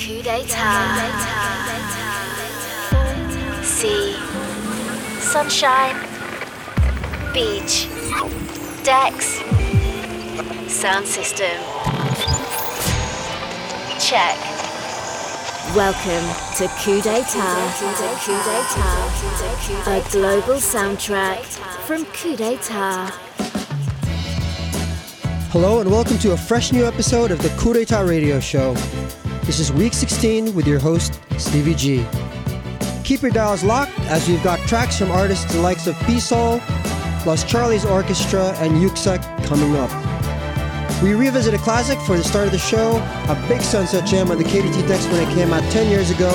KU DE TA. Sea. Sunshine. Beach. Decks. Sound system. Check. Welcome to KU DE TA. A global soundtrack from KU DE TA. Hello and welcome to a fresh new episode of the KU DE TA radio show. This is week 16 with your host, Stevie G. Keep your dials locked as we've got tracks from artists the likes of P-Soul, Los Charly's Orchestra, and Yuksek coming up. We revisit a classic for the start of the show, a big sunset jam on the KDT decks when it came out 10 years ago.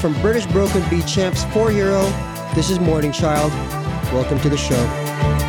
From British Broken Beat champs 4 Hero, this is Morning Child. Welcome to the show.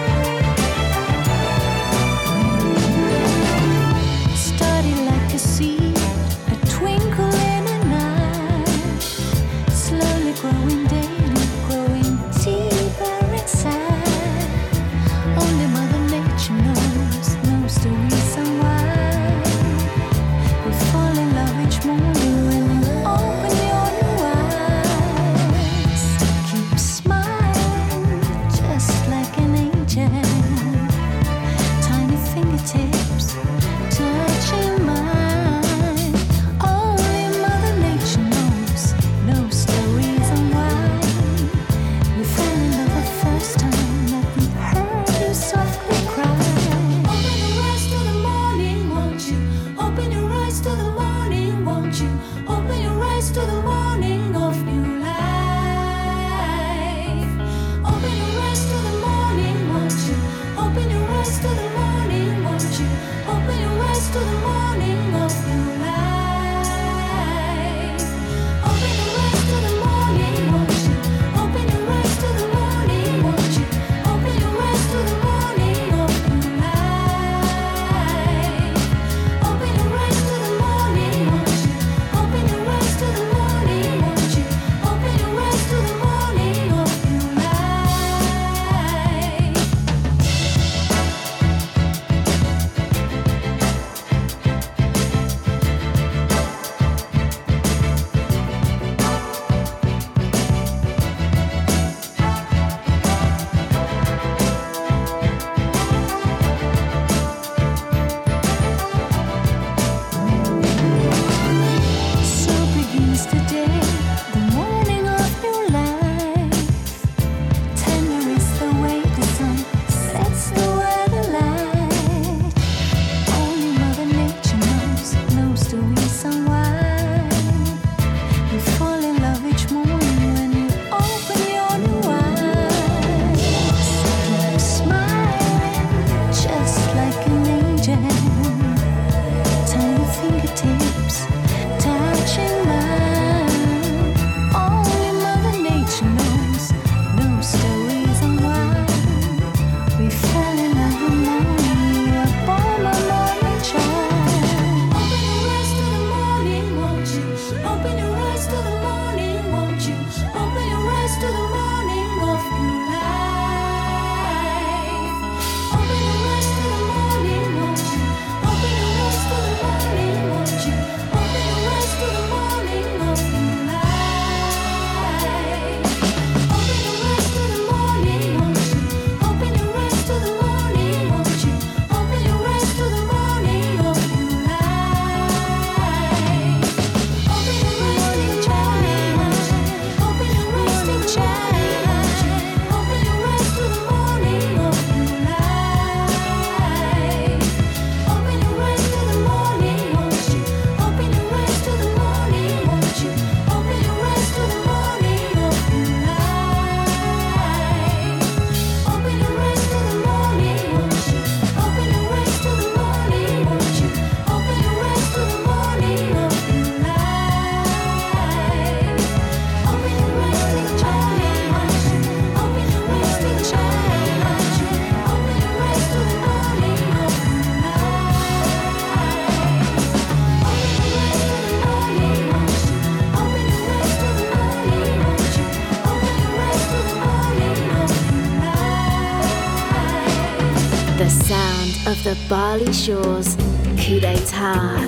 Bali shores, KU DE TA.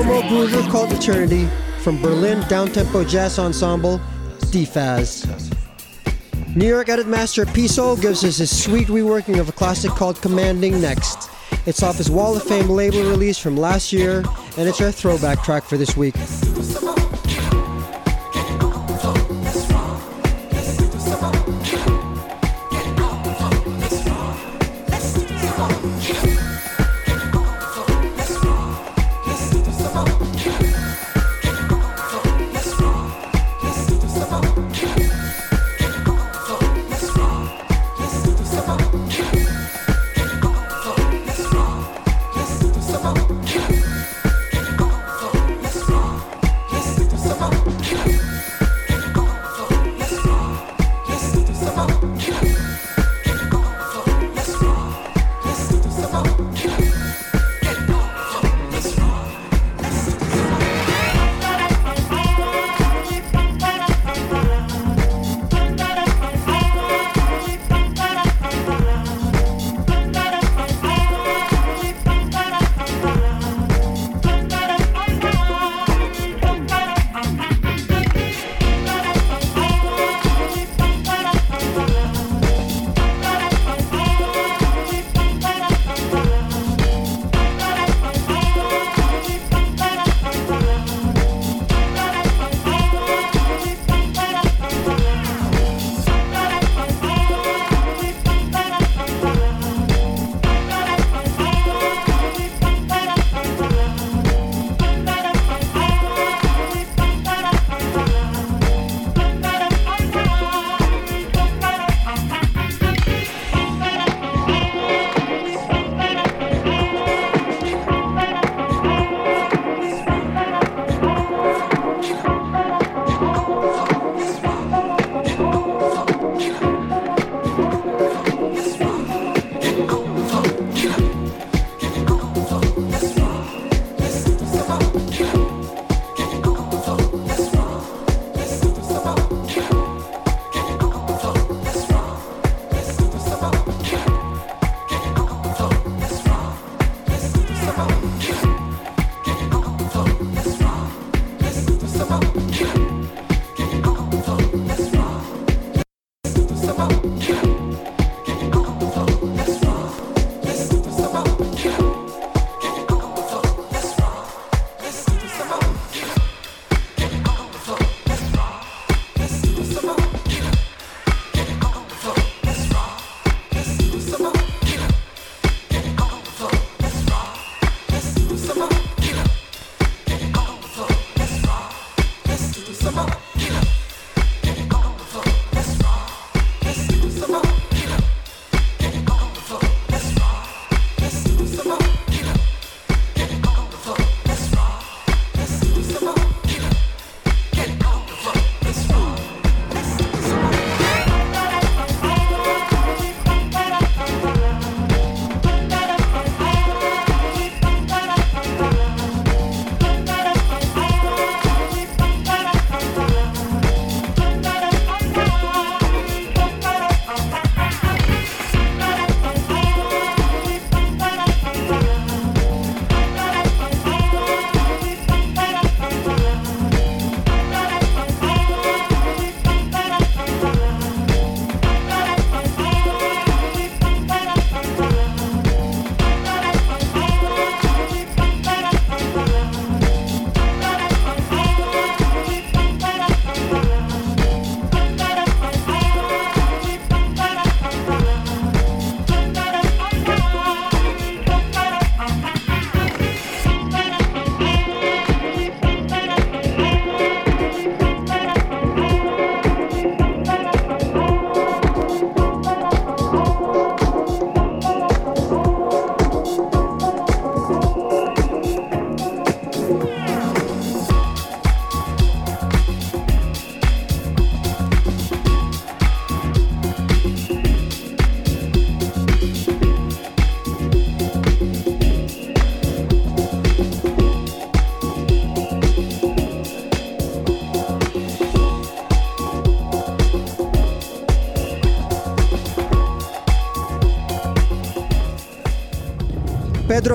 Slow-mo groover called Eternity from Berlin downtempo jazz ensemble De-Phazz. New York edit master Piso gives us his sweet reworking of a classic called Commanding next. It's off his Wall of Fame label release from last year, and it's our throwback track for this week.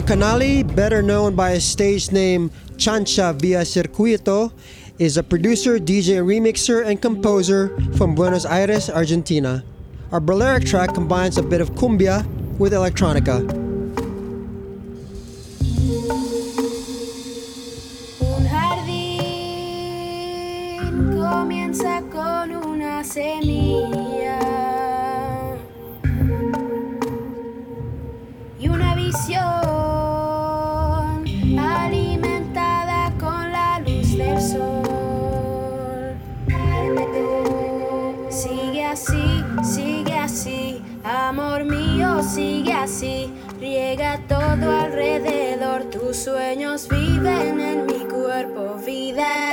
Canale, better known by his stage name Chancha Via Circuito, is a producer, DJ, remixer, and composer from Buenos Aires, Argentina. Our Balearic track combines a bit of cumbia with electronica. Sigue así, riega todo alrededor. Tus sueños viven en mi cuerpo, vida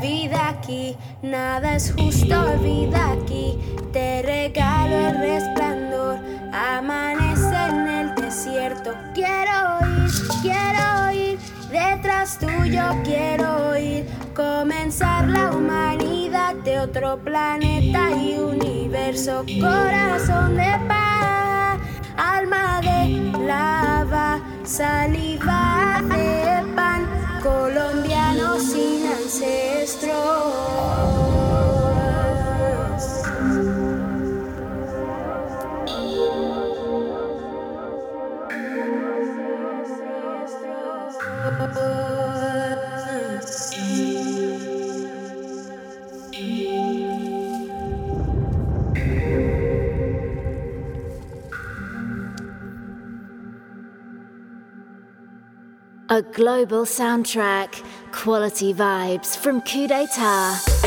vida aquí. Nada es justo, vida aquí. Te regalo el resplandor, amanece en el desierto. Quiero ir, quiero ir, detrás tuyo quiero ir. Comenzar la humanidad de otro planeta y universo, corazón de paz alma de lava, saliva de pan, colombiano sin ancestros. Global soundtrack, quality vibes from KU DE TA.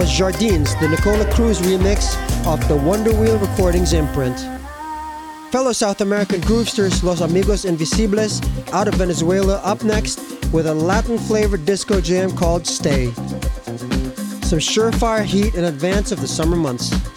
Was Jardines, the Nicola Cruz remix of the Wonder Wheel Recordings imprint. Fellow South American groovesters Los Amigos Invisibles out of Venezuela up next with a Latin flavored disco jam called Stay. Some surefire heat in advance of the summer months.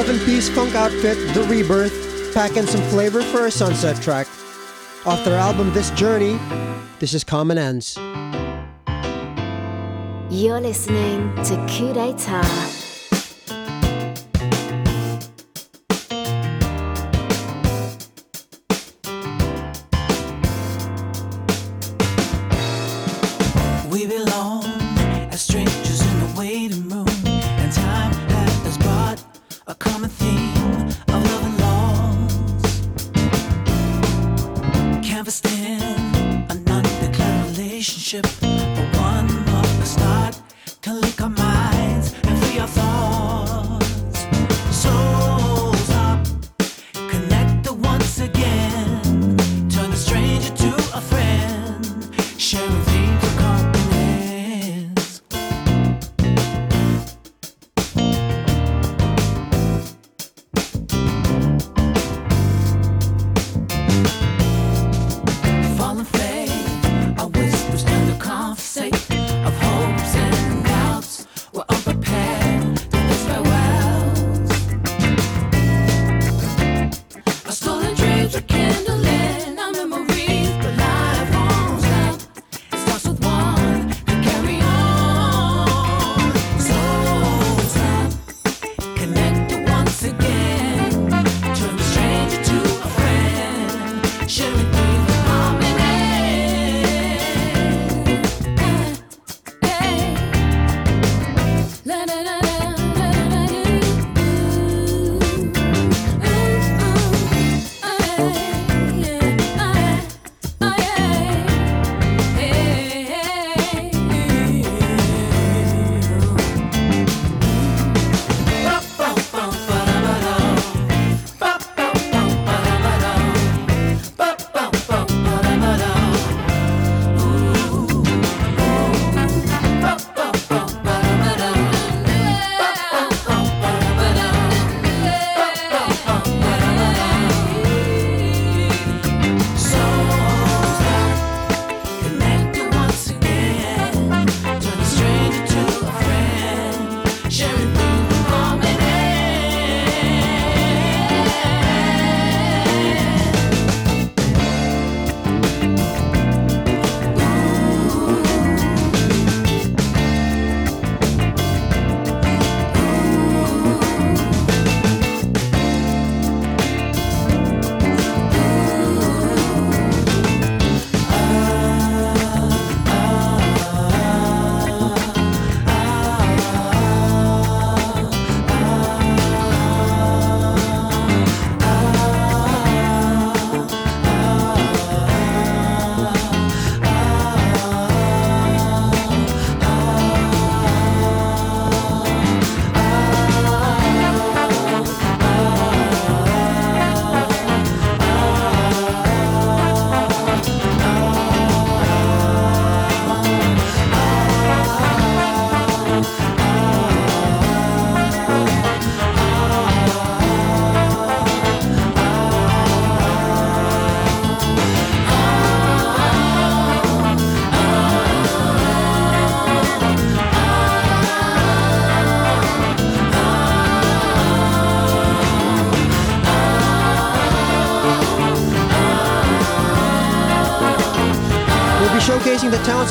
Seven piece funk outfit, The Rebirth, packing some flavor for a sunset track. Off their album This Journey, this is Common Ends. You're listening to KU DE TA.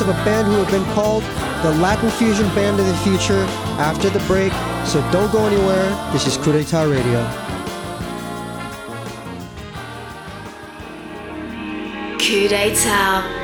Of a band who have been called the Latin Fusion Band of the Future after the break, so don't go anywhere. This is KU DE TA Radio. KU DE TA.